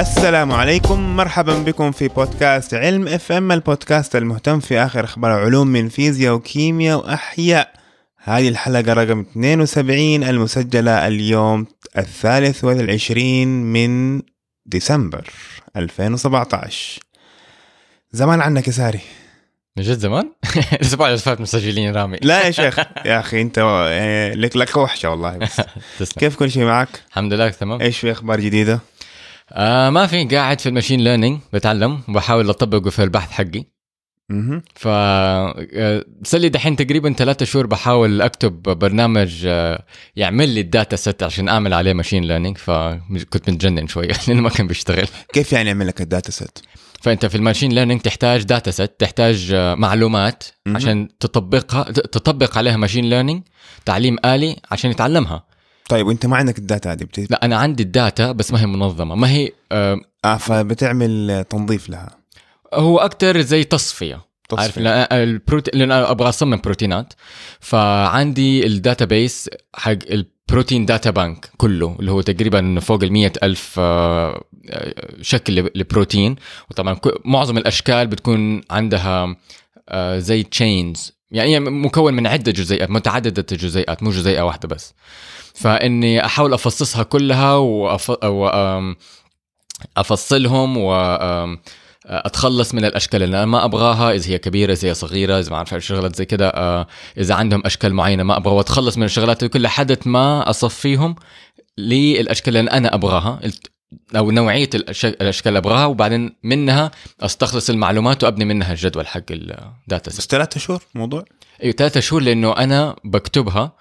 السلام عليكم. مرحبا بكم في بودكاست علم FM البودكاست المهتم في آخر إخبار علوم من فيزياء وكيمياء وأحياء. هذه الحلقة رقم 72 المسجلة اليوم الثالث والعشرين من ديسمبر 2017 زمان عنك يا ساري؟ من جد زمان؟ الأسبوع اللي فات مسجلين رامي. لا يا شيخ يا أخي أنت يعني لك لك وحشة والله بس. كيف كل شيء معك؟ الحمد لله تمام؟ إيش في أخبار جديدة؟ آه ما في قاعد في ال machine learning بتعلم وبحاول أطبقه في البحث حقي مهم. ف آه، صار لي دحين تقريبا ثلاثة شهور بحاول أكتب برنامج آه، يعمل لي ال data set عشان أعمل عليه machine learning فكنت متجنن شوية لأنه ما كان بيشتغل كيف يعني يعمل لك ال data set؟ فأنت في ال machine learning تحتاج data set تحتاج آه، معلومات. عشان تطبقها تطبق عليها machine learning تعليم آلي عشان يتعلمها طيب وأنت ما عندك ال data هذه بت... لا أنا عندي ال data بس ما هي منظمة. ما هي آه، آه فبتعمل تنظيف لها. هو أكثر زي تصفية. تصفية. عارف لأن البروتين لأن أنا أبغى أصمم بروتينات. فعندي ال database حق ال Protein Data Bank كله اللي هو تقريبا فوق ال ألف آه، آه، شكل لب- لبروتين. وطبعا معظم الأشكال بتكون عندها آه، زي تشينز يعني مكون من عدة جزيئات متعددة الجزيئات مو جزيئة واحدة بس. فإني أحاول أفصصها كلها وأف... و... آم، أفصلهم و أتخلص من الأشكال اللي أنا ما أبغاها إذا هي كبيرة إذا هي صغيرة إذا ما أعرف شغلات زي كده آه، إذا عندهم أشكال معينة ما أبغى وأتخلص من الشغلات كلها لحد ما أصفيهم للأشكال اللي أنا أبغاها. أو نوعية الأشكال اللي أبغاها وبعدين منها أستخلص المعلومات وأبني منها الجدول حق ال data بس ثلاثة شهور موضوع أيوه ثلاثة شهور لأنه أنا بكتبها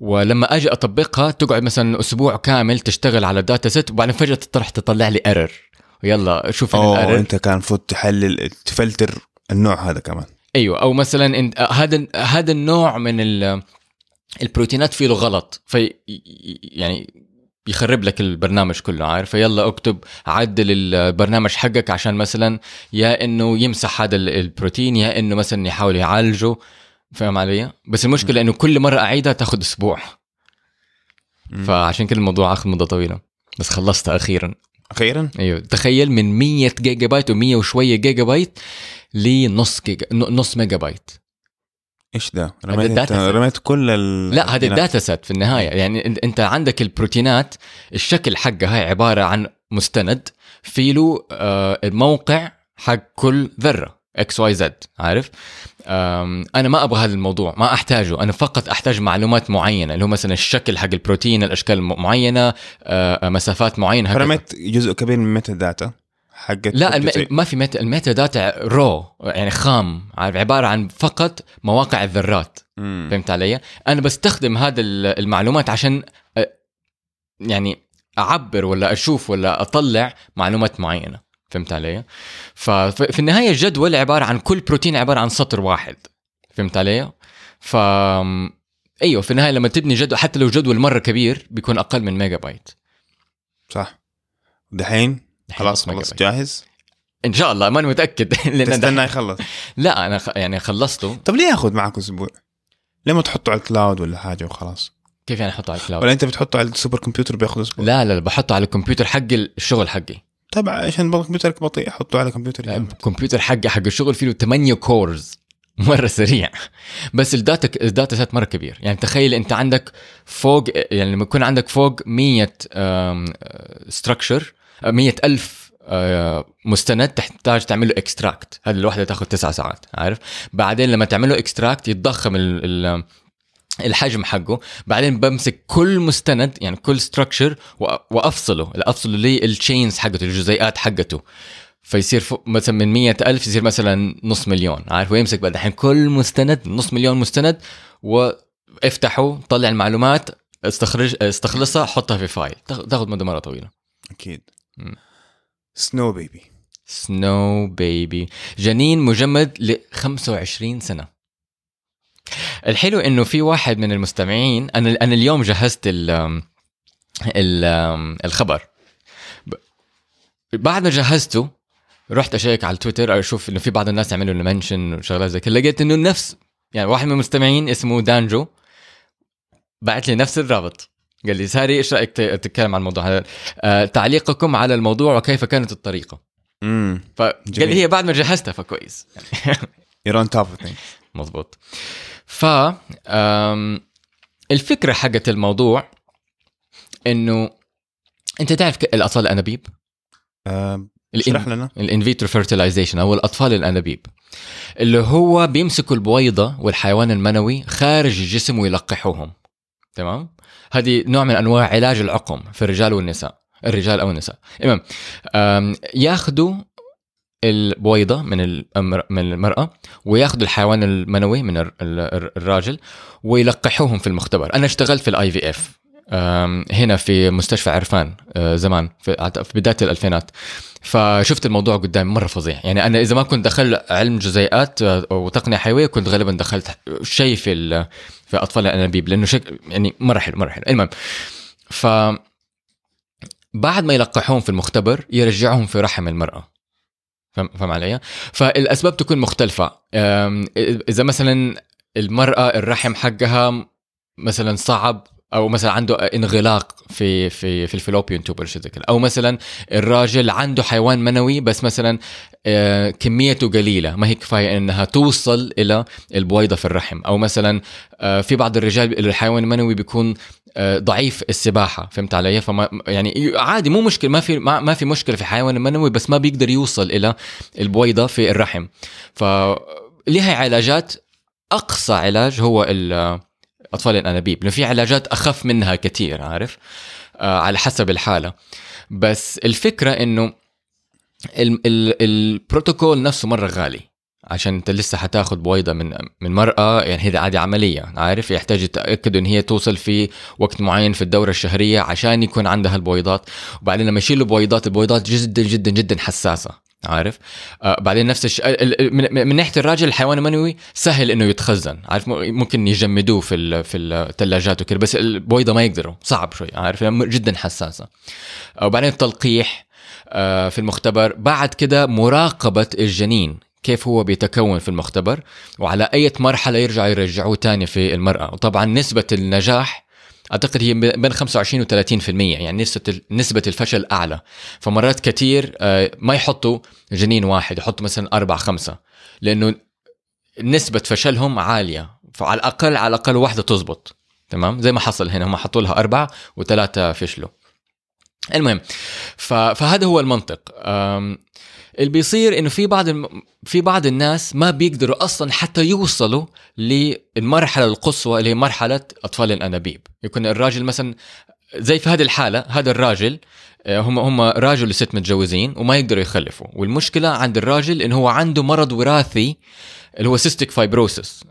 ولما أجي أطبقها تقعد مثلا أسبوع كامل تشتغل على ال data set وبعدين فجأة تطرح تطلع لي error ويلا شوف أوه ال error أنت كان المفروض تحلل تفلتر النوع هذا كمان. أيوه أو مثلا هذا هذا النوع من ال- البروتينات فيه له غلط في يعني يخرب لك البرنامج كله عارف؟ فيلا اكتب عدل البرنامج حقك عشان مثلا يا إنه يمسح هذا ال- البروتين يا إنه مثلا يحاول يعالجه فاهم علي؟ بس المشكلة إنه كل مرة أعيدها تاخذ أسبوع. فعشان كده الموضوع اخذ مدة طويلة. بس خلصتها أخيرا. أخيرا؟ أيوه. تخيل من 100 جيجا بايت و100 وشوية جيجا بايت لنص جيجا نص ميجا بايت إيش ده؟ رميت. رميت كل ال لا هذا ال data set في النهاية يعني إنت عندك البروتينات الشكل حقها هي عبارة عن مستند في له آه، الموقع حق كل ذرة X Y Z عارف أنا ما أبغى هذا الموضوع ما أحتاجه أنا فقط أحتاج معلومات معينة اللي هو مثلا الشكل حق البروتين الأشكال معينة آه، مسافات معينة. فرميت جزء كبير من metadata حقت لا الم... ما في meta ال metadata raw يعني خام عبارة عن فقط مواقع الذرات مم. فهمت علي؟ أنا بستخدم هذا ال- المعلومات عشان يعني أعبر ولا أشوف ولا أطلع معلومات معينة فهمت علي؟ ففي النهاية الجدول عبارة عن كل بروتين عبارة عن سطر واحد فهمت علي؟ ف أيوه في النهاية لما تبني جدول حتى لو جدول مرة كبير بيكون أقل من ميجا بايت صح دحين خلاص بايت. جاهز إن شاء الله ماني متأكد لأن تستنى يخلص لا أنا خ... يعني خلصته طب ليه ياخذ معك أسبوع؟ ليه ما تحطه على ال cloud ولا حاجة وخلاص؟ كيف يعني أحطه على ال cloud؟ ولا أنت بتحطه على ال supercomputer بياخذ أسبوع؟ لا لا لا بحطه على الكمبيوتر حق الشغل حقي طبعا عشان كمبيوترك بطيء حطه على كمبيوتر. الكمبيوتر حقي حق الشغل فيه له 8 cores مرة سريع بس ال data ال data set مرة كبير يعني تخيل أنت عندك فوق يعني لما يكون عندك فوق 100 structure 100 ألف آه، مستند تحتاج تعمل له extract هذه الوحدة تاخذ تسعة ساعات عارف؟ بعدين لما تعمل له extract يتضخم ال ال الحجم حقه. بعدين بمسك كل مستند يعني كل structure وأفصله. أفصله لل chains حقته الجزيئات حقته. فيصير فوق مثلا من مية ألف يصير مثلا نص مليون عارف؟ ويمسك بعد الحين كل مستند نص مليون مستند وافتحه طلع المعلومات استخرج استخلصها حطها في file تاخ- تاخذ مدة مرة طويلة. أكيد. snow baby snow baby جنين مجمد ل 25 سنة. الحلو إنه في واحد من المستمعين أنا أنا اليوم جهزت ال ال الخبر. بعد ما جهزته رحت أشيك على تويتر أشوف إنه في بعض الناس يعملوا له mention وشغلات زي كده. لقيت إنه نفس يعني واحد من المستمعين اسمه دانجو بعت لي نفس الرابط. قال لي ساري إيش رأيك تتكلم عن الموضوع هذا؟ آه تعليقكم على الموضوع وكيف كانت الطريقة؟ امم فقال. لي هي بعد ما جهزتها فكويس. You're on top of things. مزبوط ف الفكرة حقت الموضوع إنه أنت تعرف الأطفال الأنابيب؟ آه، اشرح لنا. ال in vitro fertilization أو الأطفال الأنابيب اللي هو بيمسكوا البويضة والحيوان المنوي خارج الجسم ويلقحوهم. تمام؟ هذه نوع من أنواع علاج العقم في الرجال والنساء الرجال أو النساء. المهم ياخذوا البويضة من من المرأة وياخذوا الحيوان المنوي من الر- الر- الراجل ويلقحوهم في المختبر. أنا اشتغلت في ال IVF هنا في مستشفى عرفان آه، زمان في بداية الألفينات. فشفت الموضوع قدامي مرة فظيع. يعني أنا إذا ما كنت دخل علم جزيئات آه، وتقنية حيوية كنت غالبا دخلت شيء في في أطفال الأنابيب لأنه شك يعني مرة حلو مرة حلو. المهم ف بعد ما يلقحوهم في المختبر يرجعهم في رحم المرأة. فهم علي؟ فالأسباب تكون مختلفة. إذا مثلا المرأة الرحم حقها مثلا صعب أو مثلا عنده انغلاق في في في الفلوبيون توب أو مثلا الراجل عنده حيوان منوي بس مثلا آه، كميته قليلة ما هي كفاية إنها توصل إلى البويضة في الرحم. أو مثلا آه، في بعض الرجال الحيوان المنوي بيكون آه، ضعيف السباحة فهمت علي؟ فما يعني عادي مو مشكلة ما في ما في مشكلة في حيوان المنوي بس ما بيقدر يوصل إلى البويضة في الرحم. ف لها علاجات أقصى علاج هو أطفال الأنابيب لأنه في علاجات أخف منها كثير عارف؟ آه على حسب الحالة. بس الفكرة إنه ال- ال- البروتوكول نفسه مرة غالي. عشان انت لسه حتاخذ بويضة من من مرأة يعني هذه عادي عملية عارف؟ يحتاج يتاكدوا إن هي توصل في وقت معين في الدورة الشهرية عشان يكون عندها البويضات. وبعدين لما يشيلوا بويضات البويضات جدا جدا جدا حساسة عارف؟ آه بعدين نفس الشيء ال- ال- من, من ناحية الراجل الحيوان المنوي سهل إنه يتخزن عارف؟ ممكن يجمدوه في ال- في الثلاجات وكذا بس البويضة ما يقدروا صعب شوي عارف؟ جدا حساسة. آه، وبعدين التلقيح آه، في المختبر. بعد كده مراقبة الجنين. كيف هو بيتكون في المختبر وعلى أي مرحلة يرجع يرجعوه تاني في المرأة. وطبعا نسبة النجاح أعتقد هي بين 25 و 30% يعني نسبة نسبة الفشل أعلى. فمرات كتير آه، ما يحطوا جنين واحد يحطوا مثلا أربعة خمسة لأنه نسبة فشلهم عالية. فعلى الأقل على الأقل واحدة تزبط. تمام؟ زي ما حصل هنا هم حطوا لها أربعة وثلاثة فشلوا. المهم. فهذا هو المنطق. اللي بيصير إنه في بعض الم... في بعض الناس ما بيقدروا أصلا حتى يوصلوا للمرحله القصوى اللي هي مرحلة أطفال الأنابيب. يكون الراجل مثلا زي في هذه الحالة هذا الراجل آه، هم هم راجل وست متجوزين وما يقدروا يخلفوا. والمشكلة عند الراجل إنه هو عنده مرض وراثي اللي هو cystic fibrosis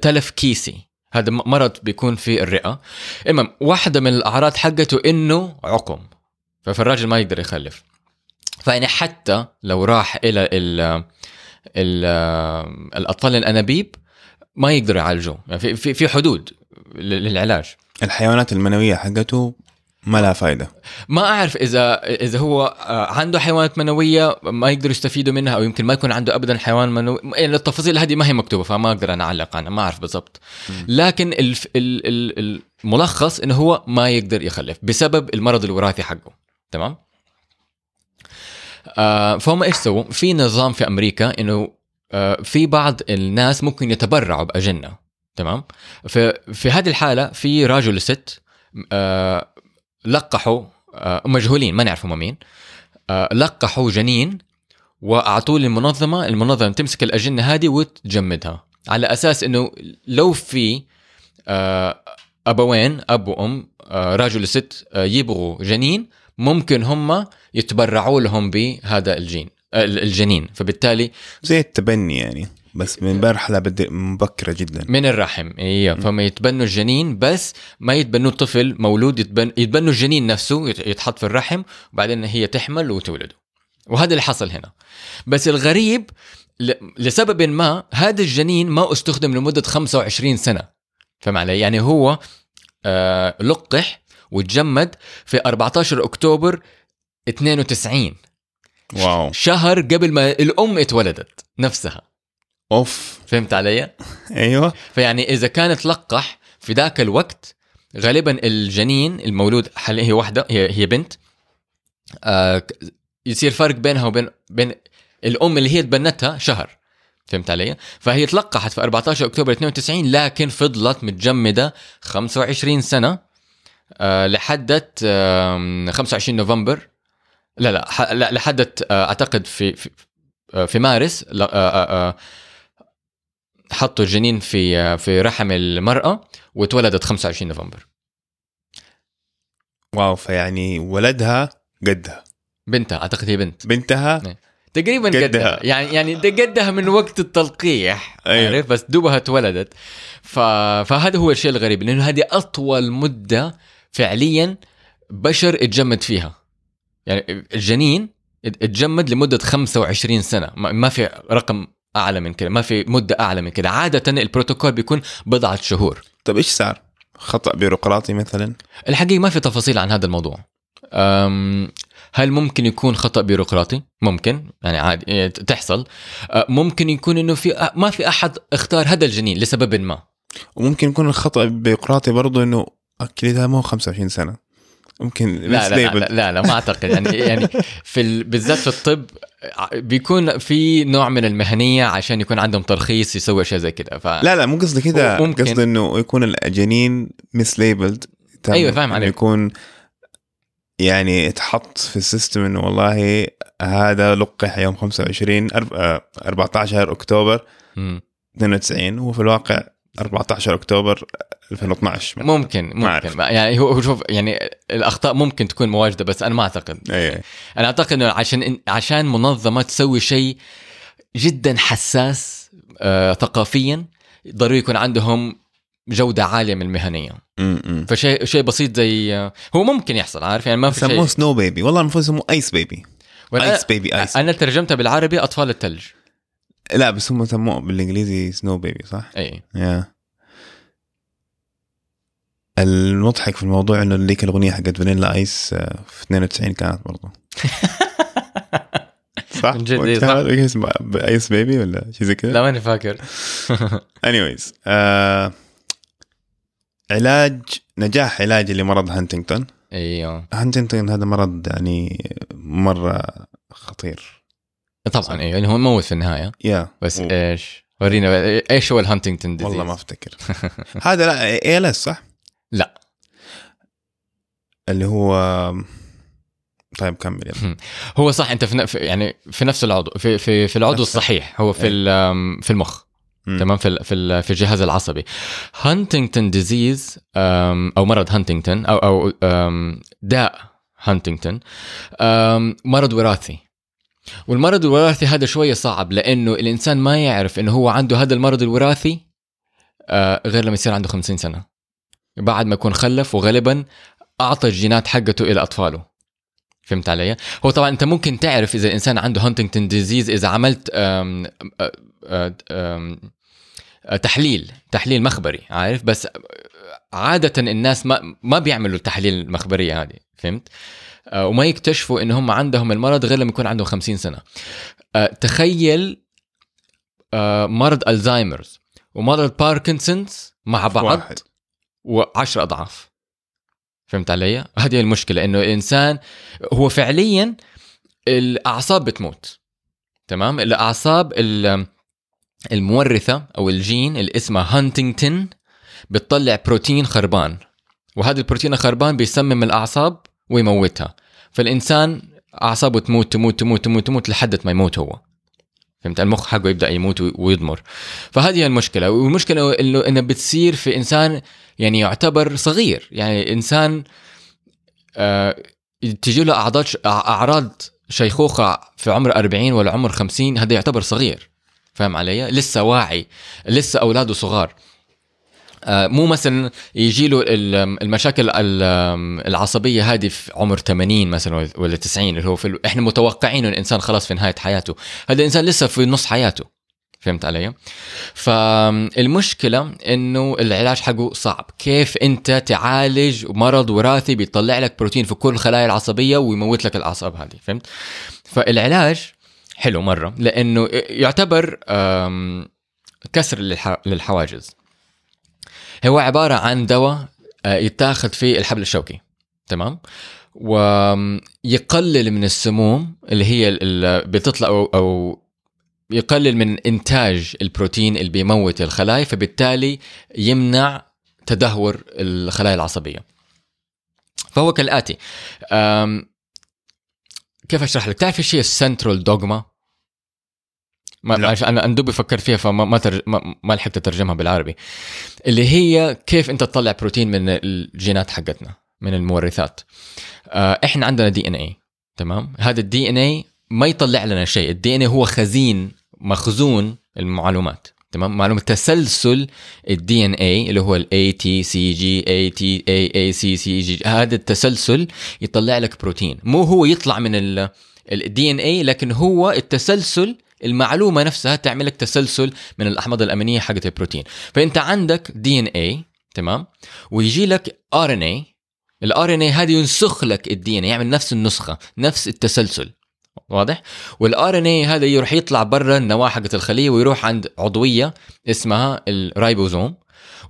تلف كيسي. هذا مرض بيكون في الرئة. المهم واحدة من الأعراض حقته إنه عقم فالراجل ما يقدر يخلف. فيعني حتى لو راح إلى ال ال الأطفال الأنابيب ما يقدروا يعالجوه. يعني في في في حدود لل- للعلاج. الحيوانات المنوية حقته ما لها فايدة. ما أعرف اذا إذا هو آه، عنده حيوانات منوية ما يقدروا يستفيدوا منها أو يمكن ما يكون عنده ابدا حيوان منوي. يعني التفاصيل هذه ما هي مكتوبة فما أقدر أنا أعلق عنها ما أعرف بالضبط. لكن الف- ال- ال- الملخص إنه هو ما يقدر يخلف بسبب المرض الوراثي حقه تمام؟ آه فهم إيش سووا؟ في نظام في أمريكا إنه آه في بعض الناس ممكن يتبرعوا بأجنة تمام؟ ففي هذه الحالة في راجل وست آه لقحوا مجهولين ما نعرف هم مين لقحوا جنين وأعطوه للمنظمة المنظمة تمسك الأجنة هذه وتجمدها على أساس إنه لو في أبوين أب وأم راجل وست يبغوا جنين ممكن هم يتبرعوا لهم بهذا الجين الجنين. فبالتالي زي التبني يعني بس من مرحله مبكرة جدا. من الرحم. أيوه فهم يتبنوا الجنين بس ما يتبنوا طفل مولود يتبن يتبنوا الجنين نفسه يت- يتحط في الرحم وبعدين هي تحمل وتولده. وهذا اللي حصل هنا. بس الغريب لسبب ما هذا الجنين ما استخدم لمدة 25 سنة. فهم علي؟ يعني هو آه لقح وتجمد في 14 أكتوبر 92 واو. شهر قبل ما الأم اتولدت نفسها. أوف. فهمت علي؟ أيوه. فيعني إذا كان تلقح في ذاك الوقت غالبا الجنين المولود حاليا هي واحدة هي هي بنت آه يصير فرق بينها وبين بين الأم اللي هي تبنتها شهر. فهمت علي؟ فهي تلقحت في 14 أكتوبر 92 لكن فضلت متجمدة 25 سنة آه لحدت آم، 25 نوفمبر لا لا لا لحدت آه أعتقد في في, آه، في مارس آه، حطوا الجنين في في رحم المرأة وتولدت 25 نوفمبر. واو فيعني ولدها قدها بنتها أعتقد هي بنت. بنتها تقريبا قدها. قدها يعني يعني ده قدها من وقت التلقيح أيوة. عارف؟ بس دوبها اتولدت. ف... فهذا هو الشيء الغريب لأنه هذه أطول مدة فعليا بشر اتجمد فيها. يعني الجنين ات- اتجمد لمدة 25 سنة. ما في رقم أعلى من كده ما في مدة أعلى من كده. عادة البروتوكول بيكون بضعة شهور. طب إيش صار؟ خطأ بيروقراطي مثلا؟ الحقيقة ما في تفاصيل عن هذا الموضوع. أم، هل ممكن يكون خطأ بيروقراطي؟ ممكن يعني عادي إيه، تحصل. ممكن يكون إنه في ما في أحد اختار هذا الجنين لسبب ما. وممكن يكون الخطأ البيروقراطي برضه إنه ما هو 25 سنة. ممكن لا لا, لا. لا لا ما أعتقد يعني يعني في ال... بالذات في الطب بيكون في نوع من المهنية عشان يكون عندهم ترخيص يسوي أشياء زي كده ف لا لا مو قصدي كده ممكن. قصدي إنه يكون الجنين mislabeled تم- أيوة، فاهم عليك. يكون يعني اتحط في السيستم إنه والله هذا لقح يوم 25 أرب- آه، 14 أكتوبر مم. 92 وفي الواقع 14 أكتوبر 2012 مثلاً. ممكن. ممكن. يعني هو شوف يعني الأخطاء ممكن تكون مواجده بس أنا ما أعتقد. اي أنا أعتقد إنه عشان عشان منظمة تسوي شيء جدا حساس آه، ثقافيا ضروري يكون عندهم جودة عالية من المهنية. امم فشيء شيء بسيط زي هو ممكن يحصل عارف؟ يعني ما في سموه snow baby والله المفروض يسموه ice baby ice baby ice أنا ترجمتها بالعربي أطفال الثلج لا بس هم سموه بالإنجليزي snow baby صح؟ اي yeah المضحك في الموضوع إنه ذيك الأغنية حقت Vanilla Ice آه، في 92 كانت برضه صح؟ من جد، إيه، صح. ice baby ولا شيء زي كذا؟ لا ماني فاكر anyways آه علاج نجاح علاج لمرض هانتنجتون أيوه هانتنجتون هذا مرض يعني مرة خطير طبعا أيوه يعني هو موت في النهاية. yeah. بس و- إيش؟ ورينا إيش هو ال Huntington disease والله ما أفتكر. هذا لا ALS صح؟ لا. اللي هو طيب كمل يلا. هو صح أنت في يعني في نفس العضو في في في العضو الصحيح هو في إيه. ال- في المخ. مم. تمام؟ في في في الجهاز العصبي. Huntington disease أو مرض هانتنجتون أو أو داء هانتنجتون مرض وراثي. والمرض الوراثي هذا شوية صعب لأنه الإنسان ما يعرف إنه هو عنده هذا المرض الوراثي آه، غير لما يصير عنده 50 سنة بعد ما يكون خلف وغالبا أعطى الجينات حقته إلى أطفاله فهمت علي؟ هو طبعا أنت ممكن تعرف إذا الإنسان عنده Huntington disease إذا عملت أم أم أم أم تحليل تحليل مخبري عارف بس عادة الناس ما ما بيعملوا التحاليل المخبرية هذه فهمت؟ آه، وما يكتشفوا إن هم عندهم المرض غير لما يكون عندهم 50 سنة. آه، تخيل آه، مرض Alzheimer's ومرض باركنسونز مع بعض واحد و10 أضعاف فهمت علي؟ هذه المشكلة إنه الإنسان هو فعليا الأعصاب بتموت تمام؟ الأعصاب ال- المورثة أو الجين اللي اسمها هانتنجتون بتطلع بروتين خربان وهذا البروتين الخربان بيسمم الأعصاب ويموتها. فالإنسان أعصابه تموت تموت تموت تموت تموت لحد ما يموت هو. فهمت؟ المخ حقه يبدأ يموت ويضمر فهذه المشكلة. والمشكلة إنه انها بتصير في إنسان يعني يعتبر صغير. يعني إنسان آه تجي له أعراض شيخوخة في عمر 40 ولا عمر 50 هذا يعتبر صغير. فاهم علي؟ لسه واعي لسه أولاده صغار. مو مثلا يجي له المشاكل ال- العصبية هذه في عمر 80 مثلا ولا 90 اللي هو في ال- إحنا متوقعين إن الإنسان خلاص في نهاية حياته. هذا الإنسان لسه في نص حياته. فهمت علي؟ فالمشكلة إنه العلاج حقه صعب. كيف أنت تعالج مرض وراثي بيطلع لك بروتين في كل الخلايا العصبية ويموت لك الأعصاب هذه. فهمت؟ فالعلاج حلو مرة لأنه يعتبر كسر للح- للحواجز. هو عبارة عن دواء آه، يتاخذ في الحبل الشوكي تمام؟ ويقلل من السموم اللي هي اللي بتطلع أو, أو يقلل من إنتاج البروتين اللي بيموت الخلايا فبالتالي يمنع تدهور الخلايا العصبية. فهو كالآتي. كيف أشرح لك؟ تعرف إيش هي ال central dogma ما لا. أنا اندوبي فكرت فيها فما ما, ترج... ما, ما لحقت أترجمها بالعربي. اللي هي كيف أنت تطلع بروتين من الجينات حقتنا من المورثات. آه، إحنا عندنا DNA تمام؟ هذا ال DNA ما يطلع لنا شيء. ال DNA هو خزين مخزون المعلومات تمام؟ معلومة تسلسل الدي ان اي اللي هو الاي تي سي جي اي تي اي اي سي سي جي هذا التسلسل يطلع لك بروتين. مو هو يطلع من ال DNA لكن هو التسلسل المعلومة نفسها تعمل لك تسلسل من الأحماض الأمينية حقت البروتين. فأنت عندك DNA تمام؟ ويجي لك RNA ال RNA هذا ينسخ لك ال DN يعمل نفس النسخة نفس التسلسل. واضح؟ وال RNA هذا يروح يطلع برا النواة حقت الخلية ويروح عند عضوية اسمها الرايبوزوم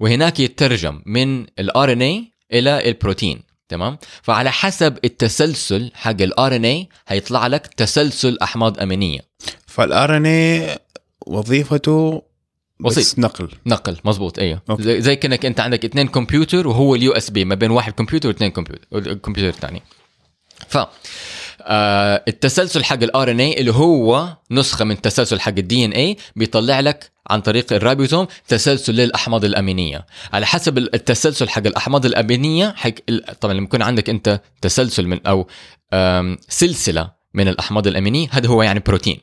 وهناك يترجم من ال RNA إلى البروتين تمام؟ فعلى حسب التسلسل حق ال RNA هيطلع لك تسلسل أحماض أمينية. فال RNA وظيفته بس بسيط. نقل. نقل مزبوط أيوه. okay. زي, زي كأنك أنت عندك اثنين كمبيوتر وهو ال USB ما بين واحد كمبيوتر واثنين كمبيوتر الكمبيوتر الثاني ف آه التسلسل حق ال RNA اللي هو نسخة من التسلسل حق ال DNA بيطلع لك عن طريق الرابيوزوم تسلسل للأحماض الأمينية. على حسب التسلسل حق الأحماض الأمينية حق طبعا لما يكون عندك أنت تسلسل من أو سلسلة من الأحماض الأمينية هذا هو يعني بروتين.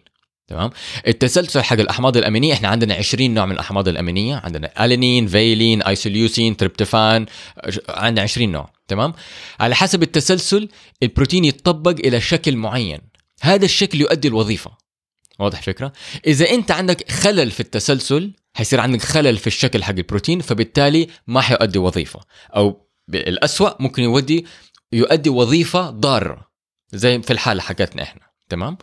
تمام؟ التسلسل حق الأحماض الأمينية إحنا عندنا 20 نوع من الأحماض الأمينية عندنا alanine valine isoleucine tryptophan عندنا 20 نوع تمام؟ على حسب التسلسل البروتين يتطبق إلى شكل معين. هذا الشكل يؤدي الوظيفة. واضح فكره إذا أنت عندك خلل في التسلسل حيصير عندك خلل في الشكل حق البروتين فبالتالي ما حيؤدي وظيفة. أو الأسوأ ممكن يودي يؤدي وظيفة ضارة زي في الحالة حقتنا إحنا تمام؟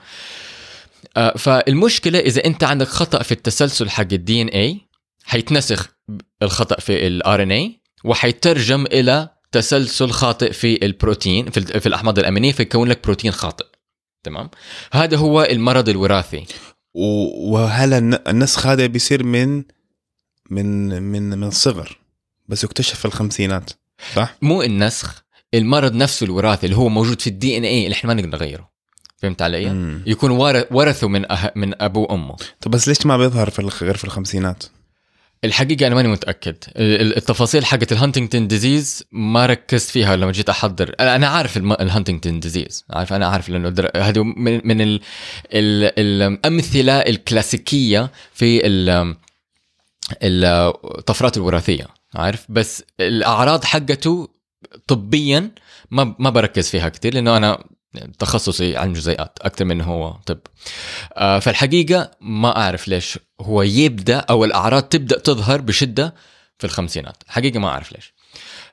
فالمشكلة إذا أنت عندك خطأ في التسلسل حق ال DNA حيتنسخ الخطأ في ال RNA وحيترجم إلى تسلسل خاطئ في البروتين في, ال- في الأحماض الأمينية فيكون لك بروتين خاطئ. تمام؟ هذا هو المرض الوراثي. وهل الن- النسخ هذا بيصير من من من من الصغر بس يكتشف في الخمسينات صح؟ مو النسخ المرض نفسه الوراثي اللي هو موجود في ال DNA اللي إحنا ما نقدر نغيره. فهمت علي؟ مم. يكون ور- ورثه من أه... من ابوه وأمه. طب بس ليش ما بيظهر في الخ- غير في الخمسينات؟ الحقيقة أنا ماني متأكد. ال- ال- التفاصيل حقت ال Huntington disease ما ركزت فيها لما جيت أحضر. أنا أنا عارف ال Huntington disease. عارف؟ أنا عارف لأنه در... هذه من, من ال... ال... الأمثلة الكلاسيكية في ال... الطفرات الوراثية. عارف؟ بس الأعراض حقته طبيا ما ما بركز فيها كثير لأنه أنا تخصصي علم جزيئات أكثر من هو طب. آه، فالحقيقة ما أعرف ليش هو يبدأ أو الأعراض تبدأ تظهر بشدة في الخمسينات. حقيقة ما أعرف ليش.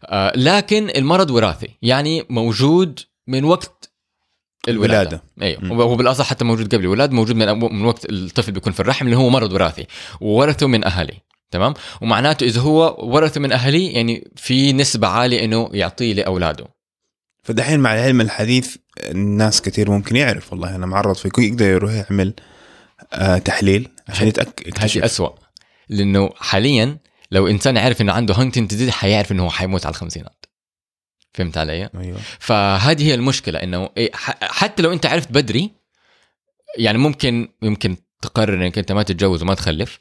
آه، لكن المرض وراثي يعني موجود من وقت الولادة. الولادة. أيوه هو بالاصح حتى موجود قبل الولاده موجود من من وقت الطفل بيكون في الرحم اللي هو مرض وراثي وورثه من اهاليه تمام؟ ومعناته إذا هو ورثه من اهاليه يعني في نسبة عالية إنه يعطيه لأولاده. فدحين مع العلم الحديث الناس كثير ممكن يعرف والله أنا معرض فيكون يقدر يروح يعمل آه تحليل عشان يتأكد هذه أسوأ لأنه حاليا لو إنسان عرف إنه عنده Huntington disease حيعرف إنه هو حيموت على الخمسينات. فهمت علي؟ أيوه. فهذه هي المشكلة إنه إيه، حتى لو أنت عرفت بدري يعني ممكن يمكن تقرر إنك أنت ما تتجوز وما تخلف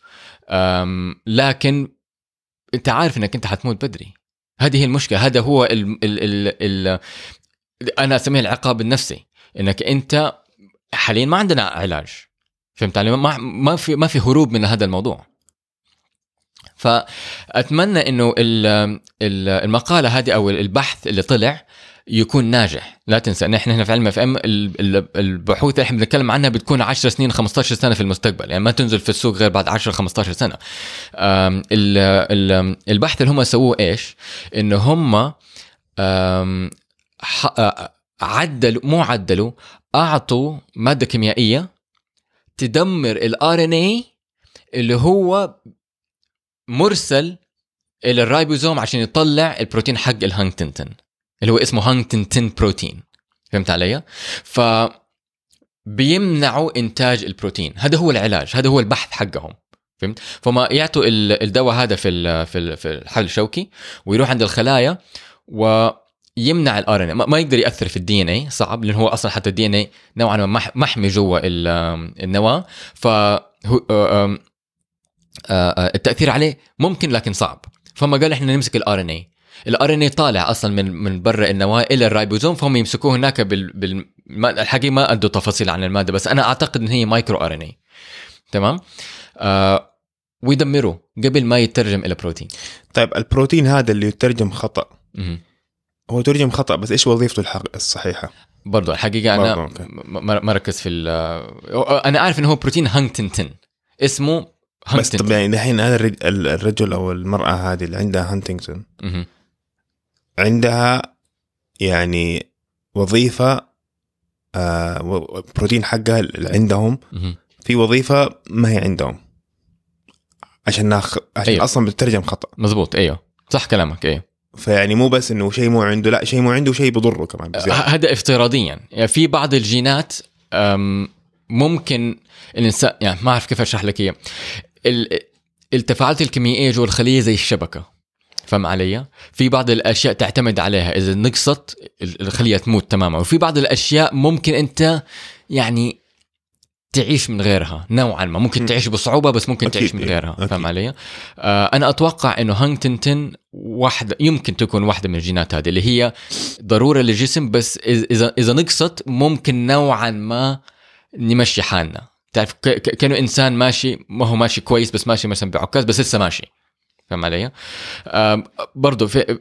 لكن أنت عارف إنك أنت حتموت بدري. هذه هي المشكلة هذا هو ال ال ال ال أنا اسميه العقاب النفسي إنك أنت حاليا ما عندنا علاج فهمت علي؟ ما ما في ما في هروب من هذا الموضوع. فأتمنى إنه ال- ال- المقالة هذه أو البحث اللي طلع يكون ناجح. لا تنسى ان إحنا هنا في علم اف ام البحوث اللي إحنا بنتكلم عنها بتكون 10 سنين 15 سنة في المستقبل. يعني ما تنزل في السوق غير بعد 10 15 سنة. البحث اللي هم سووه إيش؟ انه هم عدلوا مو عدلوا أعطوا مادة كيميائية تدمر ال RNA اللي هو مرسل إلى الرايبوزوم عشان يطلع البروتين حق ال huntingtin اللي هو اسمه huntingtin protein. فهمت علي؟ ف بيمنعوا إنتاج البروتين. هذا هو العلاج هذا هو البحث حقهم. فهمت؟ فما يعطوا ال- الدواء هذا في في ال- في الحبل الشوكي ويروح عند الخلايا ويمنع ال RN ما يقدر يأثر في ال DNA صعب لأنه هو أصلا حتى ال DNA نوعا ما مح- محمي جوا ال- النواة. آه، التأثير عليه ممكن لكن صعب. فما قال إحنا نمسك ال RNA ال RNA طالع أصلا من من برا النواة إلى الرايبوزوم فهم يمسكوه هناك بال, بال... الحقيقة ما أدوا تفاصيل عن المادة بس أنا أعتقد إن هي micro RNA تمام آه ويدمروه قبل ما يترجم إلى بروتين طيب البروتين هذا اللي يترجم خطأ مهم. هو ترجم خطأ بس إيش وظيفته الصحيحة؟ برضو الحقيقة أنا برضو،. ما ركز في أنا عارف انه هو بروتين huntingtin اسمه بس huntingtin طب يعني دحين هذا الرج- ال- الرجل أو المرأة هذه اللي عندها هانتنجتون. عندها يعني وظيفة آه البروتين حقها اللي عندهم. في وظيفة ما هي عندهم. عشان ناخ... عشان أيوه. أصلا بتترجم خطأ. مزبوط أيوه. صح كلامك أيوه. فيعني مو بس إنه شيء مو عنده لا شيء مو عنده وشيء بضره كمان ه- بزيادة. هذا افتراضيا. يعني في بعض الجينات ممكن الانسان يعني ما أعرف كيف أشرح لك إياه. ال- التفاعلات الكيميائية جوا الخلية زي الشبكة. فهم علي؟ في بعض الأشياء تعتمد عليها إذا نقصت ال- الخلية تموت تماما وفي بعض الأشياء ممكن أنت يعني تعيش من غيرها نوعا ما ممكن. تعيش بصعوبة بس ممكن أكيد، تعيش من إيه، غيرها. فاهم علي؟ آه أنا أتوقع إنه هانكتنتن واحدة يمكن تكون واحدة من الجينات هذه اللي هي ضرورة للجسم بس إذا إذا نقصت ممكن نوعا ما نمشي حالنا تعرف كأنه إنسان ماشي ما هو ماشي كويس بس ماشي مثلا بعكاز بس لسه ماشي فاهم علي؟ برضو في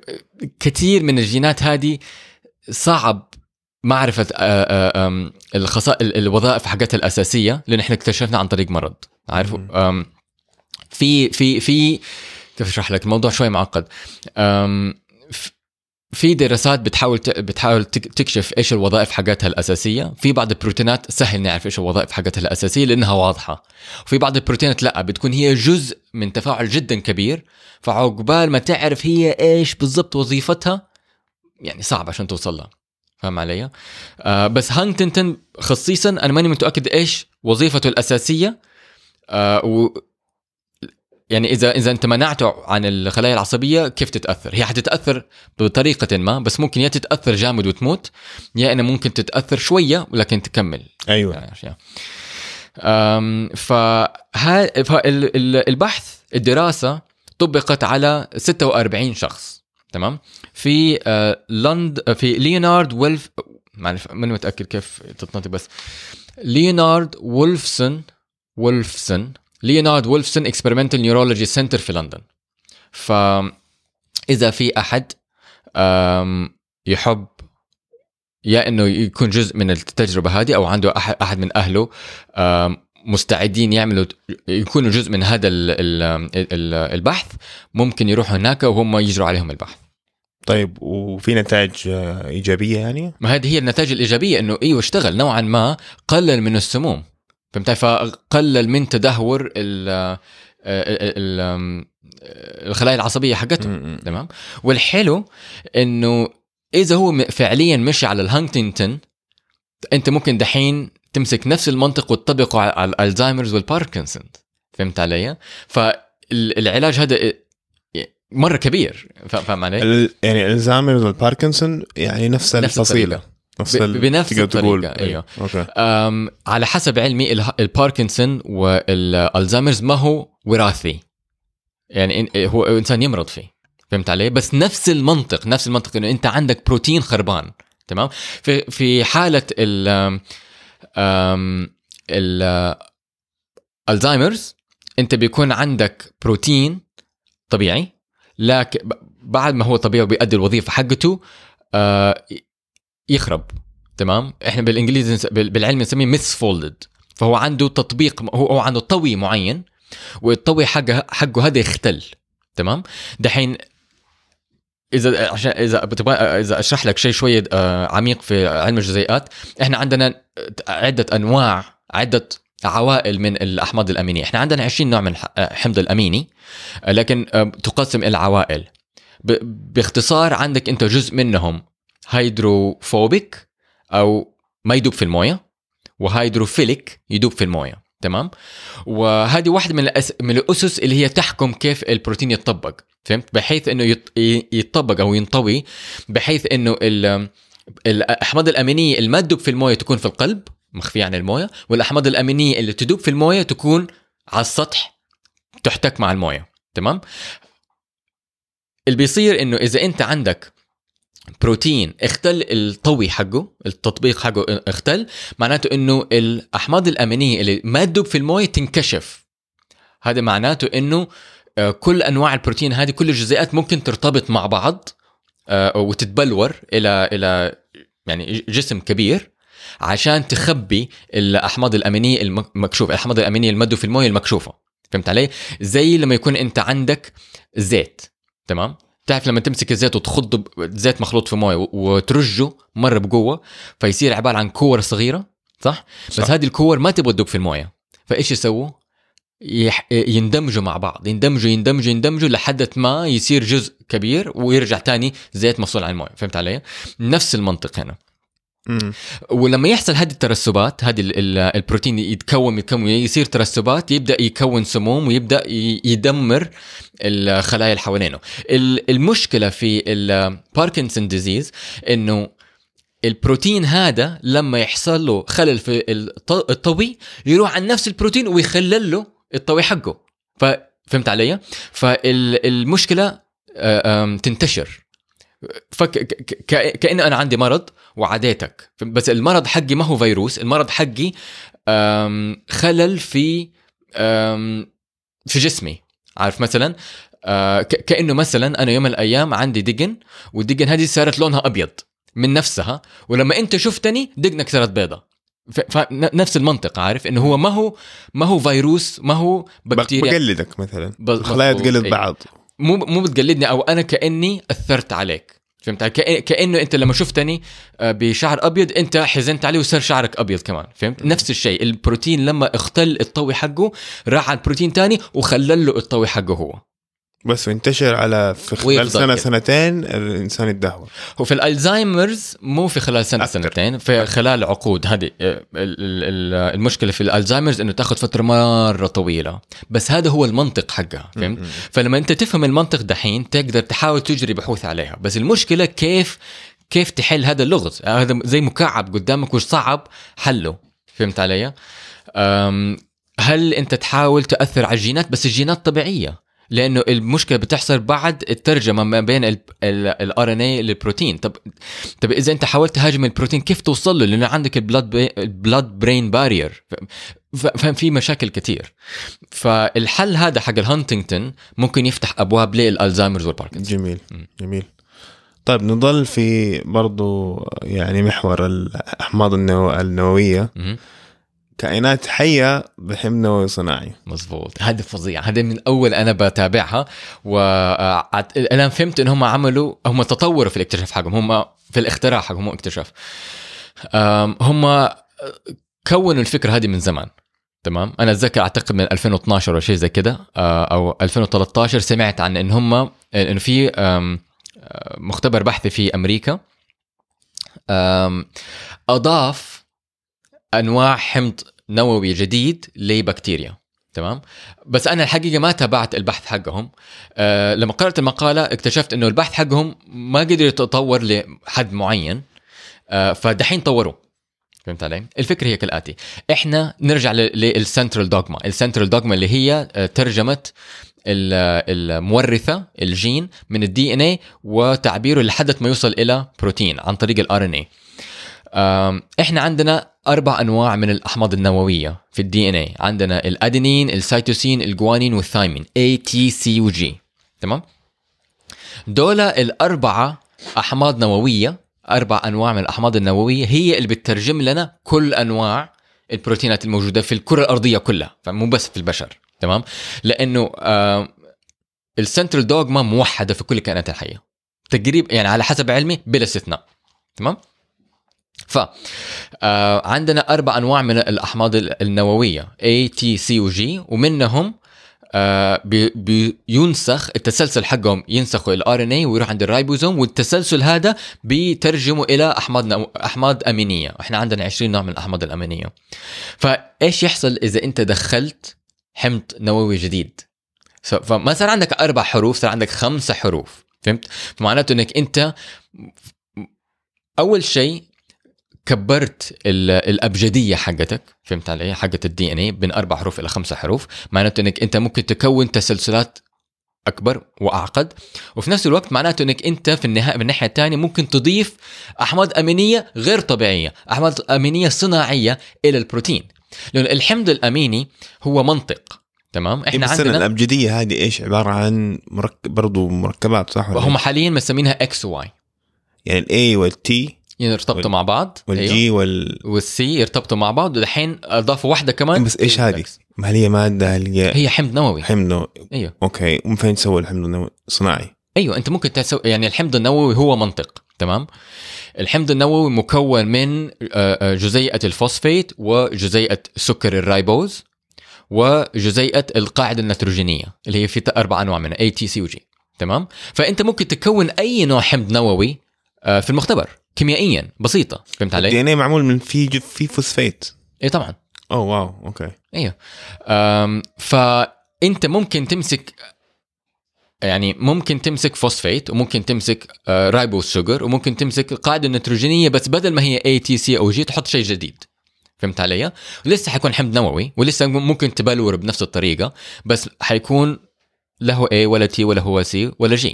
كثير من الجينات هذه صعب معرفة الخصائص الوظائف حقتها الأساسية لأن إحنا اكتشفنا عن طريق مرض عارف في في في كيف أشرح لك؟ الموضوع شوي معقد. في دراسات بتحاول بتحاول تك- تكشف إيش الوظائف حقتها الأساسية. في بعض البروتينات سهل نعرف إيش الوظائف حقتها الأساسية لأنها واضحة. وفي بعض البروتينات لا بتكون هي جزء من تفاعل جدا كبير. فعقبال ما تعرف هي إيش بالضبط وظيفتها يعني صعب عشان توصل لها. فاهم علي؟ آه بس هانتنتن خصيصا أنا ماني متأكد إيش وظيفته الأساسية. آه يعني اذا إذا أنت منعته عن الخلايا العصبية كيف تتأثر؟ هي حتتأثر بطريقة ما بس ممكن يا تتأثر جامد وتموت يا انها ممكن تتأثر شوية ولكن تكمل. أيوه. يعني فالبحث الدراسة طبقت على 46 شخص تمام؟ في آه، لند في ليونارد ويلف معلش ماني متأكد كيف تتنطق بس. Leonard Wolfson Wolfson Leonard Wolfson Experimental Neurology Centre في لندن. فإذا في أحد أم، يحب يا إنه يكون جزء من التجربة هذه أو عنده احد أحد من أهله مستعدين يعملوا يكونوا جزء من هذا ال ال ال البحث ممكن يروحوا هناك وهم يجروا عليهم البحث. طيب وفي نتائج إيجابية يعني؟ ما هذه هي النتائج الإيجابية إنه إيوه اشتغل نوعا ما قلل من السموم. فهمت فقلل من تدهور ال الخلايا العصبية حقتهم م. تمام والحلو إنه إذا هو فعليا مشي على الهانتنجتون أنت ممكن دحين تمسك نفس المنطق وتطبقه على على ال Alzheimer's والباركنسون فهمت علي؟ فالعلاج هذا مرة كبير فا- فاهم علي؟ يعني الزهايمر والباركنسون يعني نفس نفس الفصيلة الطريقة. نفس بنفس. الطريقة، أيوه. أوكي. أم، على حسب علمي الباركنسون وال Alzheimer's ما هو وراثي. يعني إن- هو إنسان يمرض فيه. فهمت علي؟ بس نفس المنطق نفس المنطق إنه أنت عندك بروتين خربان. تمام؟ في في حالة ال ال الزهايمرز أنت بيكون عندك بروتين طبيعي لكن بعد ما هو طبيعي وبيأدي الوظيفة حقته آه، يخرب تمام؟ إحنا بالإنجليزي بالعلم نسميه ميس فولدد فهو عنده تطبيق هو عنده طوي معين والطوي حقه حقه هذا يختل تمام؟ دحين إذا عشان إذا بتبغى إذا أشرح لك شيء شوية آه، عميق في علم الجزيئات إحنا عندنا عدة أنواع عدة عوائل من الأحماض الأمينية. إحنا عندنا 20 نوع من الحمض الأميني لكن تقسم إلى عوائل باختصار عندك أنت جزء منهم. هيدروفوبيك أو ما يدوب في الموية وهيدروفيليك يدوب في الموية تمام؟ وهذه واحدة من الأس... من الأسس اللي هي تحكم كيف البروتين يتطبق فهمت؟ بحيث إنه يط... يتطبق أو ينطوي بحيث إنه ال... الأحماض الأمينية اللي ما تدوب في الموية تكون في القلب مخفية عن الموية والأحماض الأمينية اللي تدوب في الموية تكون على السطح تحتك مع الموية تمام؟ اللي بيصير إنه إذا أنت عندك بروتين اختل الطوي حقه التطبيق حقه اختل معناته إنه الأحماض الأمينية اللي ما تدوب في الموية تنكشف. هذا معناته إنه آه، كل أنواع البروتين هذه كل الجزيئات ممكن ترتبط مع بعض آه، وتتبلور إلى إلى يعني جسم كبير عشان تخبي الأحماض الأمينية المكشوفه الأحماض الأمينية المدو في الموية المكشوفة. فهمت علي؟ زي لما يكون أنت عندك زيت تمام؟ تعرف لما تمسك الزيت وتخض زيت مخلوط في مويه وترجه مرة بقوة فيصير عبارة عن كور صغيرة صح, صح. بس هذه الكور ما تبغى تدوب في المويه فإيش يسووا؟ يح... يندمجوا مع بعض يندمجوا يندمجوا يندمجوا لحد ما يصير جزء كبير ويرجع تاني زيت مفصول عن المويه فهمت علي؟ نفس المنطق هنا. ولما يحصل هذه الترسبات هذه البروتين يتكون يتكون يصير ترسبات يبدأ يكون سموم ويبدأ يدمر الخلايا اللي حوالينه. المشكلة في ال Parkinson disease إنه البروتين هذا لما يحصل له خلل في الطوي يروح عن نفس البروتين ويخلل له الطوي حقه. فهمت علي؟ فالمشكلة آه، تنتشر. فك كأنه أنا عندي مرض وعديتك بس المرض حقي ما هو فيروس المرض حقي خلل في في جسمي. عارف مثلا؟ آه، كأنه مثلا أنا يوم من الأيام عندي دقن والدقن هذه صارت لونها أبيض من نفسها ولما أنت شفتني دقنك صارت بيضة. فنفس المنطق عارف؟ إنه هو ما هو ما هو فيروس ما هو بكتيريا. بقلدك مثلا. الخلايا تقلد بعض. مو مو بتقلدني أو أنا كأني أثرت عليك. فهمت كأنه أنت لما شفتني آه، بشعر أبيض أنت حزنت عليه وصار شعرك أبيض كمان. فهمت؟ نفس الشيء. البروتين لما اختل الطوي حقه راح على البروتين تاني وخلل له الطوي حقه هو. بس وانتشر على في خلال سنة كده. سنتين الإنسان يتدهور. هو في الالزهايمرز مو في خلال سنة أكتر. سنتين في خلال عقود. هذه آه، المشكلة في الالزهايمرز إنه تاخذ فترة مرة طويلة. بس هذا هو المنطق حقها فهمت؟ فلما أنت تفهم المنطق دحين تقدر تحاول تجري بحوث عليها. بس المشكلة كيف كيف تحل هذا اللغز؟ هذا زي مكعب قدامك وش صعب حله. فهمت علي؟ هل أنت تحاول تأثر على الجينات؟ بس الجينات طبيعية. لأنه المشكلة بتحصل بعد الترجمة ما بين ال RNA للبروتين. طب طب إذا أنت حاولت تهاجم البروتين كيف توصل له؟ لأنه عندك ال blood ال blood brain barrier ففي مشاكل كثير فالحل هذا حق الهانتنجتون ممكن يفتح أبواب لل Alzheimer's والباركنسون جميل. جميل. طيب نضل في برضو يعني محور الاحماض النووية. كائنات حية بحمض نووي صناعي. مزبوط هذا فظيع هذا من أول أنا بتابعها. وأنا فهمت إن هم عملوا هم تطوروا في الاكتشاف حقهم. هم في الاختراع حقهم مو اكتشاف. هم كونوا الفكرة هذه من زمان. تمام؟ أنا أتذكر أعتقد من 2012 أو شيء زي كده أو 2013 سمعت عن إن هم انه في مختبر بحثي في أمريكا أضاف أنواع حمض نووي جديد لبكتيريا تمام؟ بس أنا الحقيقة ما تابعت البحث حقهم. أه لما قرأت المقالة اكتشفت إنه البحث حقهم ما قدر يتطور لحد معين أه فدحين طوروا فهمت علي؟ الفكرة هي كالآتي. إحنا نرجع لل central dogma ال central dogma اللي هي آه، ترجمة المورثة الجين من ال DNA وتعبيره لحد ما يوصل إلى بروتين عن طريق ال RNA إحنا عندنا أربع أنواع من الأحماض النووية في ال DNA عندنا الادينين السيتوسين الجوانين والثايمين. A T C و G تمام؟ دول الأربعة أحماض نووية أربع أنواع من الأحماض النووية. هي اللي بتترجم لنا كل أنواع البروتينات الموجودة في الكرة الأرضية كلها فمو بس في البشر. تمام؟ لأنه آه السنترال دوغما موحدة في كل الكائنات الحية. تقريبا يعني على حسب علمي بلا استثناء. تمام؟ ف آه عندنا أربع أنواع من الأحماض النووية A T C و G ومنهم آه بي بينسخ التسلسل حقهم ينسخوا ال RNA ويروح عند الرايبوزوم والتسلسل هذا بيترجموا إلى أحماض. أحماض أمينية. إحنا عندنا 20 نوع من الأحماض الأمينية. فايش يحصل إذا أنت دخلت حمض نووي جديد؟ فما صار عندك أربع حروف صار عندك خمسة حروف فهمت؟ فمعناته إنك أنت أول شيء كبرت الأبجدية حقتك فهمت علي؟ حقت ال DNA من أربع حروف إلى خمسة حروف معناته إنك أنت ممكن تكون تسلسلات أكبر وأعقد وفي نفس الوقت معناته إنك أنت في النهايه من الناحية الثانية ممكن تضيف أحماض أمينية غير طبيعية أحماض أمينية صناعية إلى البروتين. لأن الحمض الأميني هو منطق تمام؟ إحنا إيه عندنا الأبجدية هذه إيش؟ عبارة عن مركب برضه مركبات صح وهم حاليا مسمينها X و Y يعني ال A وال T يرتبطوا وال... مع بعض؟ وال G أيوه. وال وال C يرتبطوا مع بعض ودحين أضافوا واحدة كمان. بس إيش هذه؟ ما هي مادة هي هي حمض نووي. حمض نووي. أيوه. أوكي. ومن فين تسوي الحمض النووي؟ صناعي. أيوه أنت ممكن تسوي يعني الحمض النووي هو منطق تمام؟ الحمض النووي مكون من آه، آه، جزيئة الفوسفيت وجزيئة سكر الرايبوز وجزيئة القاعدة النيتروجينية اللي هي في أربع أنواع منها A T C و G تمام؟ فأنت ممكن تكون أي نوع حمض نووي في المختبر كيميائيا بسيطة فهمت علي؟ ال DN معمول من في في فوسفيت. A طبعا. أوه wow أوكي. أيوه فأنت ممكن تمسك يعني ممكن تمسك فوسفيت وممكن تمسك ribose آه، sugar وممكن تمسك القاعده النيتروجينيه بس بدل ما هي A T C أو G تحط شيء جديد. فهمت علي؟ ولسه حيكون حمض نووي ولسه ممكن تبلور بنفس الطريقة بس حيكون له A ولا T ولا هو C ولا G.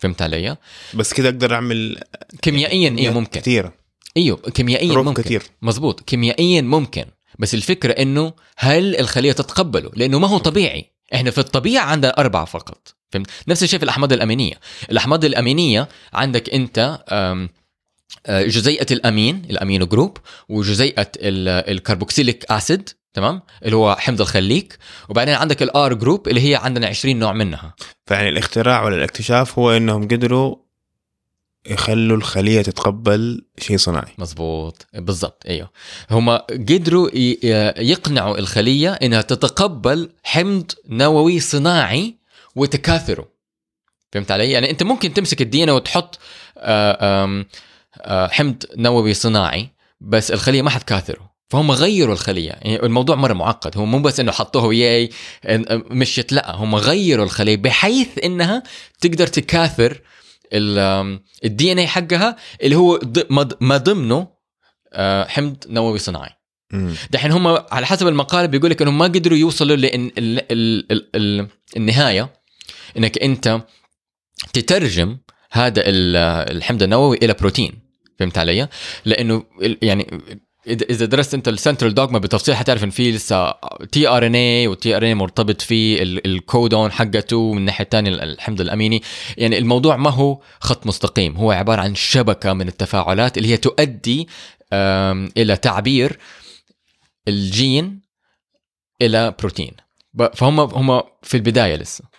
فهمت علي؟ بس كده أقدر أعمل كيميائيا إيه ممكن. كثير أيوه كيميائيا ممكن. كثير مزبوط كيميائيا ممكن. بس الفكرة إنه هل الخلية تتقبله؟ لأنه ما هو طبيعي. إحنا في الطبيعة عندنا أربعة فقط. فهمت؟ نفس الشيء في الأحماض الأمينية. الأحماض الأمينية عندك أنت جزيئة الأمين ال amino group وجزيئة ال carboxylic acid تمام؟ اللي هو حمض الخليك. وبعدين عندك ال R group اللي هي عندنا 20 نوع منها. فيعني الاختراع ولا الاكتشاف هو إنهم قدروا يخلوا الخلية تتقبل شيء صناعي. مزبوط بالضبط أيوه. هم قدروا يقنعوا الخلية إنها تتقبل حمض نووي صناعي وتكاثره. فهمت علي؟ يعني أنت ممكن تمسك الدينا وتحط آه، آه، حمض نووي صناعي بس الخلية ما حتكاثره فهم غيروا الخلية. يعني الموضوع مرة معقد. هو مو بس إنه حطوه وياي مشيت لا. هم غيروا الخلية بحيث إنها تقدر تكاثر ال DNA حقها اللي هو ما ضمنه آه، حمض نووي صناعي. دحين هم على حسب المقالة بيقول لك إنهم ما قدروا يوصلوا لأن النهاية. إنك أنت تترجم هذا الحمض النووي إلى بروتين فهمت علي؟ لأنه يعني اذا درست أنت ال central dogma بتفصيل حتعرف إن في لسه تي ار ان اي والتي ار ان اي مرتبط في الكودون حقته من الناحيه الثانية الحمض الأميني. يعني الموضوع ما هو خط مستقيم هو عبارة عن شبكة من التفاعلات اللي هي تؤدي إلى تعبير الجين إلى بروتين. فهم هم في البداية لسه.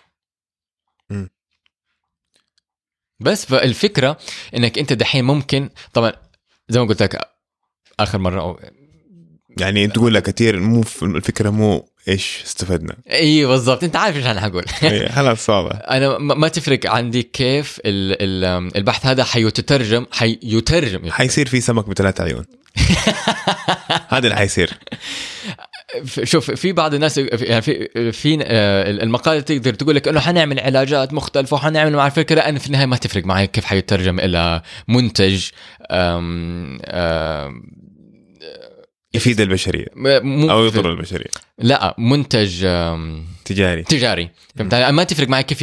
بس فالفكرة إنك أنت دحين ممكن طبعا زي ما قلت لك آخر مرة أو يعني تقول لك كثير مو الفكرة مو إيش استفدنا. إي بالضبط أنت عارف إيش أنا حقول خلاص واضح. أنا ما تفرق عندي كيف البحث هذا حيترجم حيترجم. حيصير في سمك بثلاث عيون. هذا اللي حيصير. شوف في بعض الناس يعني في في آه، المقالة تقدر تقول لك إنه حنعمل علاجات مختلفة وحنعمل مع الفكرة أنا في النهاية ما تفرق معي كيف حيترجم إلى منتج أم أم يفيد البشرية. أو يضر البشرية. لا منتج تجاري. تجاري. فهمت ما تفرق معي كيف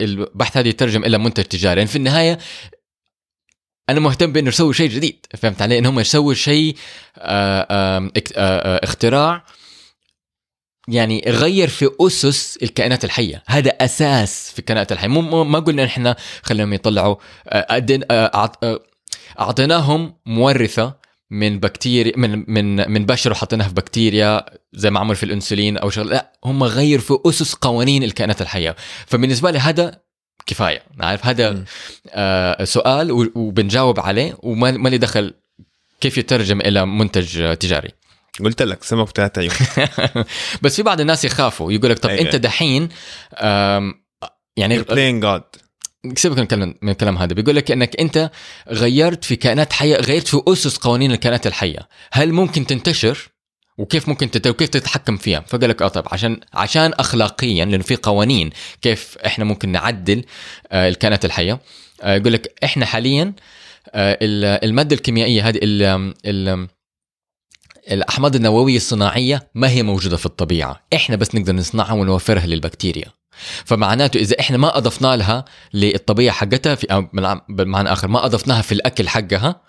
البحث هذا يترجم إلى منتج تجاري. يعني في النهاية أنا مهتم بإنه يسوي شيء جديد. فهمت علي؟ انهم يسووا شيء آه، آه، اختراع يعني غير في أسس الكائنات الحية. هذا أساس في الكائنات الحية. مو ما قلنا إحنا خليهم يطلعوا. أعطيناهم مورثة من بكتيريا من من من بشر وحطيناها في بكتيريا زي ما عمل في الإنسولين أو شغله لا هم غير في أسس قوانين الكائنات الحية. فبالنسبة لي هذا كفاية. عارف هذا آه سؤال وبنجاوب عليه وما لي دخل كيف يترجم إلى منتج تجاري. قلت لك سمك بتاعت عيون. بس في بعض الناس يخافوا يقول لك طب أي- أنت دحين يعني بلاين جاد سيبك من الكلام من الكلام هذا؟ بيقول لك إنك أنت غيرت في كائنات حية غيرت في أسس قوانين الكائنات الحية. هل ممكن تنتشر؟ وكيف ممكن تت... وكيف تتحكم فيها؟ فقال لك آه طب عشان عشان اخلاقيا لأنه في قوانين كيف إحنا ممكن نعدل آه الكائنات الحية. آه يقول لك إحنا حاليا آه ال- المادة الكيميائية هذه ال... ال... الأحماض النووية الصناعية ما هي موجودة في الطبيعة. إحنا بس نقدر نصنعها ونوفرها للبكتيريا. فمعناته إذا إحنا ما أضفنا لها للطبيعة حقتها في بالمعنى آخر ما أضفناها في الأكل حقها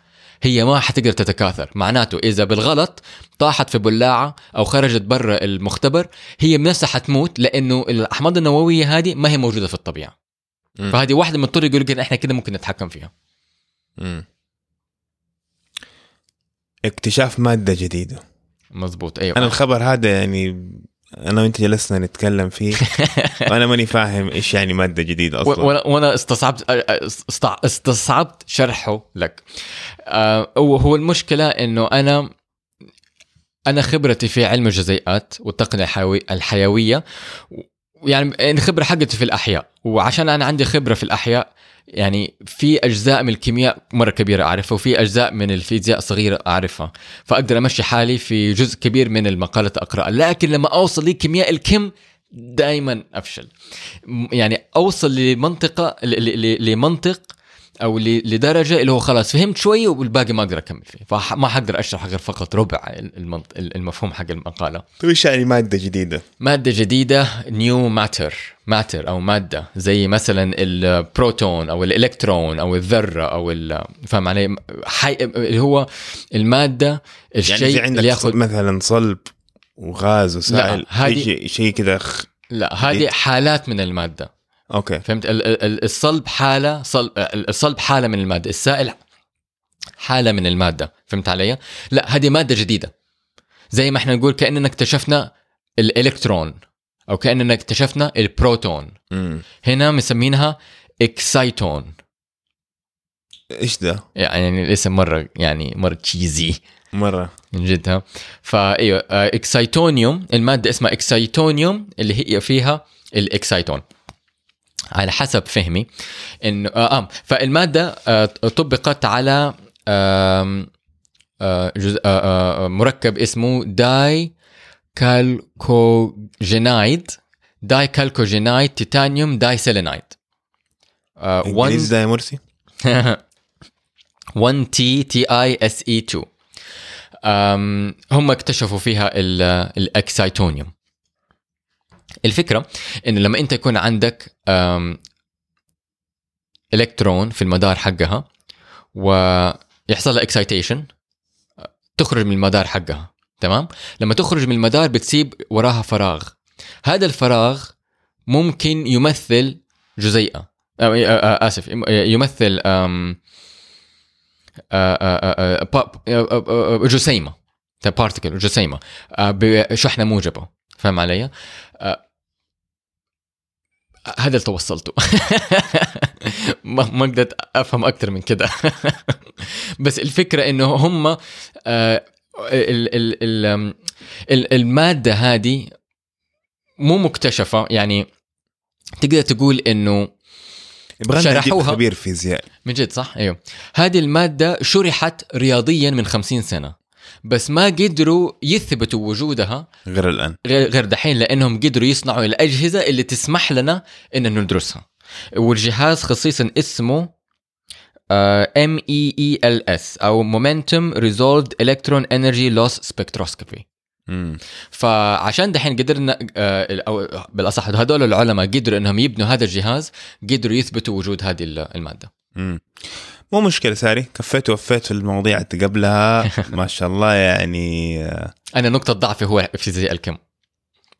هي ما حتقدر تتكاثر. معناته إذا بالغلط طاحت في بلاعة أو خرجت برا المختبر هي بنفسها حتموت لأنه الأحماض النووية هذه ما هي موجودة في الطبيعة. مم. فهذه واحدة من الطرق يقول لك إحنا كده ممكن نتحكم فيها. مم. اكتشاف مادة جديدة. مزبوط أيوه. أنا الخبر هذا يعني أنا وأنت جلسنا نتكلم فيه وأنا ماني فاهم إيش يعني مادة جديدة و- أصلا وأنا وأنا استصعبت استع- استصعبت شرحه لك. آه، هو المشكلة إنه أنا أنا خبرتي في علم الجزيئات والتقنية الحيوي- الحيوية يعني الخبره حقتي في الأحياء وعشان أنا عندي خبرة في الأحياء يعني في أجزاء من الكيمياء مرة كبيرة أعرفها وفي أجزاء من الفيزياء صغيرة أعرفها فأقدر أمشي حالي في جزء كبير من المقالات أقرأها. لكن لما أوصل لكيمياء الكم دائما أفشل. يعني أوصل لمنطقة لمنطق أو لدرجة اللي هو خلاص فهمت شوية والباقي ما أقدر أكمل فيه فما حقدر أشرح غير فقط ربع المنط... المفهوم حق المقالة طيب إيش يعني مادة جديدة؟ مادة جديدة new matter matter أو مادة زي مثلا البروتون أو الالكترون أو الذرة أو فاهم علي حي... اللي هو المادة الشيء يعني عندك اللي ياخذ مثلا صلب وغاز وسائل هذه- شيء كذا خ... لا هذه. حالات من المادة أوكي. فهمت؟ ال- ال- ال- الصلب حالة صلب الصلب حالة من المادة. السائل حالة من المادة. فهمت علي؟ لا هذه مادة جديدة. زي ما إحنا نقول كأننا اكتشفنا الإلكترون أو كأننا اكتشفنا البروتون. مم. هنا مسمينها exciton. إيش ده؟ يعني الاسم مرة يعني مرة cheesy مرة. من جدها فايوه آه، excitonium. المادة اسمها excitonium اللي هي فيها ال exciton. على حسب فهمي. انه آه, آه فالمادة آه طبقت على آم، آه جزء آه آه مركب اسمه dichalcogenide dichalcogenide titanium diselenide آه إنجليزي ده يا مرسي؟ 1 T TiSe 2 أم، هم اكتشفوا فيها ال- ال excitonium الفكرة انه لما أنت يكون عندك الكترون في المدار حقها ويحصل لها excitation تخرج من المدار حقها تمام لما تخرج من المدار بتسيب وراها فراغ هذا الفراغ ممكن يمثل جزيئة أو- آه، آه، آسف يمثل آه، آه، آه، آه، آه، آه، جسيمة بارتكل جسيمة آه، بشحنة موجبة فاهم علي؟ هذا اللي توصلته. ما قدرت أفهم أكثر من كده. بس الفكرة إنه هم آه، المادة هذه مو مكتشفة. يعني تقدر تقول إنه شرحوها. خبير فيزياء. من جد صح؟ أيوه. هذه المادة شرحت رياضيا من خمسين سنة. بس ما قدروا يثبتوا وجودها غير الآن. غير غير دحين لأنهم قدروا يصنعوا الأجهزة اللي تسمح لنا إن ندرسها. والجهاز خصيصا اسمه ام اي اي ال اس أو momentum resolved electron energy loss spectroscopy. فعشان دحين قدرنا آه، أو بالأصح هذول العلماء قدروا إنهم يبنوا هذا الجهاز قدروا يثبتوا وجود هذه المادة. مم. مو مشكلة ساري كفيت ووفيت في المواضيع اللي قبلها ما شاء الله يعني آه، أنا نقطة ضعفي هو فيزياء الكم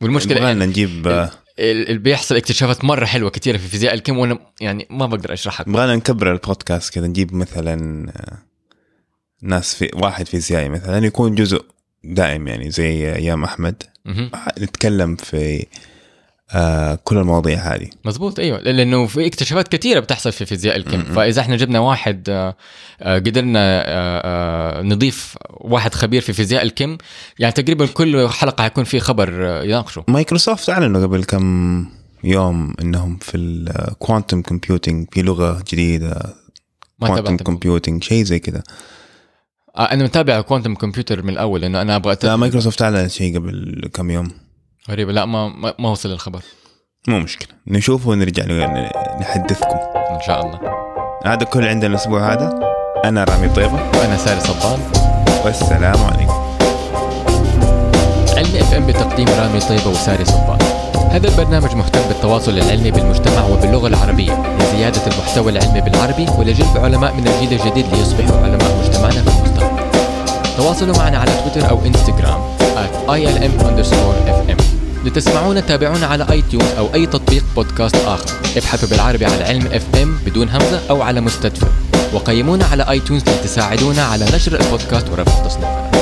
والمشكلة لنا نجيب آه، ال- اللي بيحصل اكتشافات مرة حلوة كثيره في فيزياء الكم وأنا يعني ما بقدر أشرحها يبغى لنا نكبر البودكاست كذا نجيب مثلا آه، ناس في واحد فيزيائي مثلا يكون جزء دائم يعني زي أيام أحمد. نتكلم في آه كل المواضيع هذه. مزبوط أيوه. لأنه في اكتشافات كثيره بتحصل في فيزياء الكم فإذا إحنا جبنا واحد آه، آه، قدرنا آه، نضيف واحد خبير في فيزياء الكم يعني تقريبا كل حلقة حيكون في خبر يناقشه. مايكروسوفت أعلنوا قبل كم يوم إنهم في ال quantum computing في لغة جديدة quantum تابعت computing شيء زي كذا. أنا متابع quantum computer من الأول لأنه أنا أبغى لا مايكروسوفت أعلنت شيء قبل كم يوم. غريبه لا ما ما وصل الخبر. مو مشكلة. نشوفه ونرجع نحدثكم. إن شاء الله. هذا كل عندنا الأسبوع هذا. أنا رامي طيبة. وأنا ساري صبان. والسلام عليكم. علمي FM بتقديم رامي طيبة وساري صبان. هذا البرنامج مهتم بالتواصل العلمي بالمجتمع وباللغة العربية. لزيادة المحتوى العلمي بالعربي ولجلب علماء من الجيل الجديد ليصبحوا علماء مجتمعنا في المستقبل. تواصلوا معنا على تويتر أو إنستغرام. At ilm underscore fm لتسمعونا تابعونا على iTunes أو أي تطبيق بودكاست آخر. ابحثوا بالعربي على علم اف ام بدون همزة أو على مستدفع وقيمونا على iTunes لتساعدونا على نشر البودكاست ورفع تصنيفنا.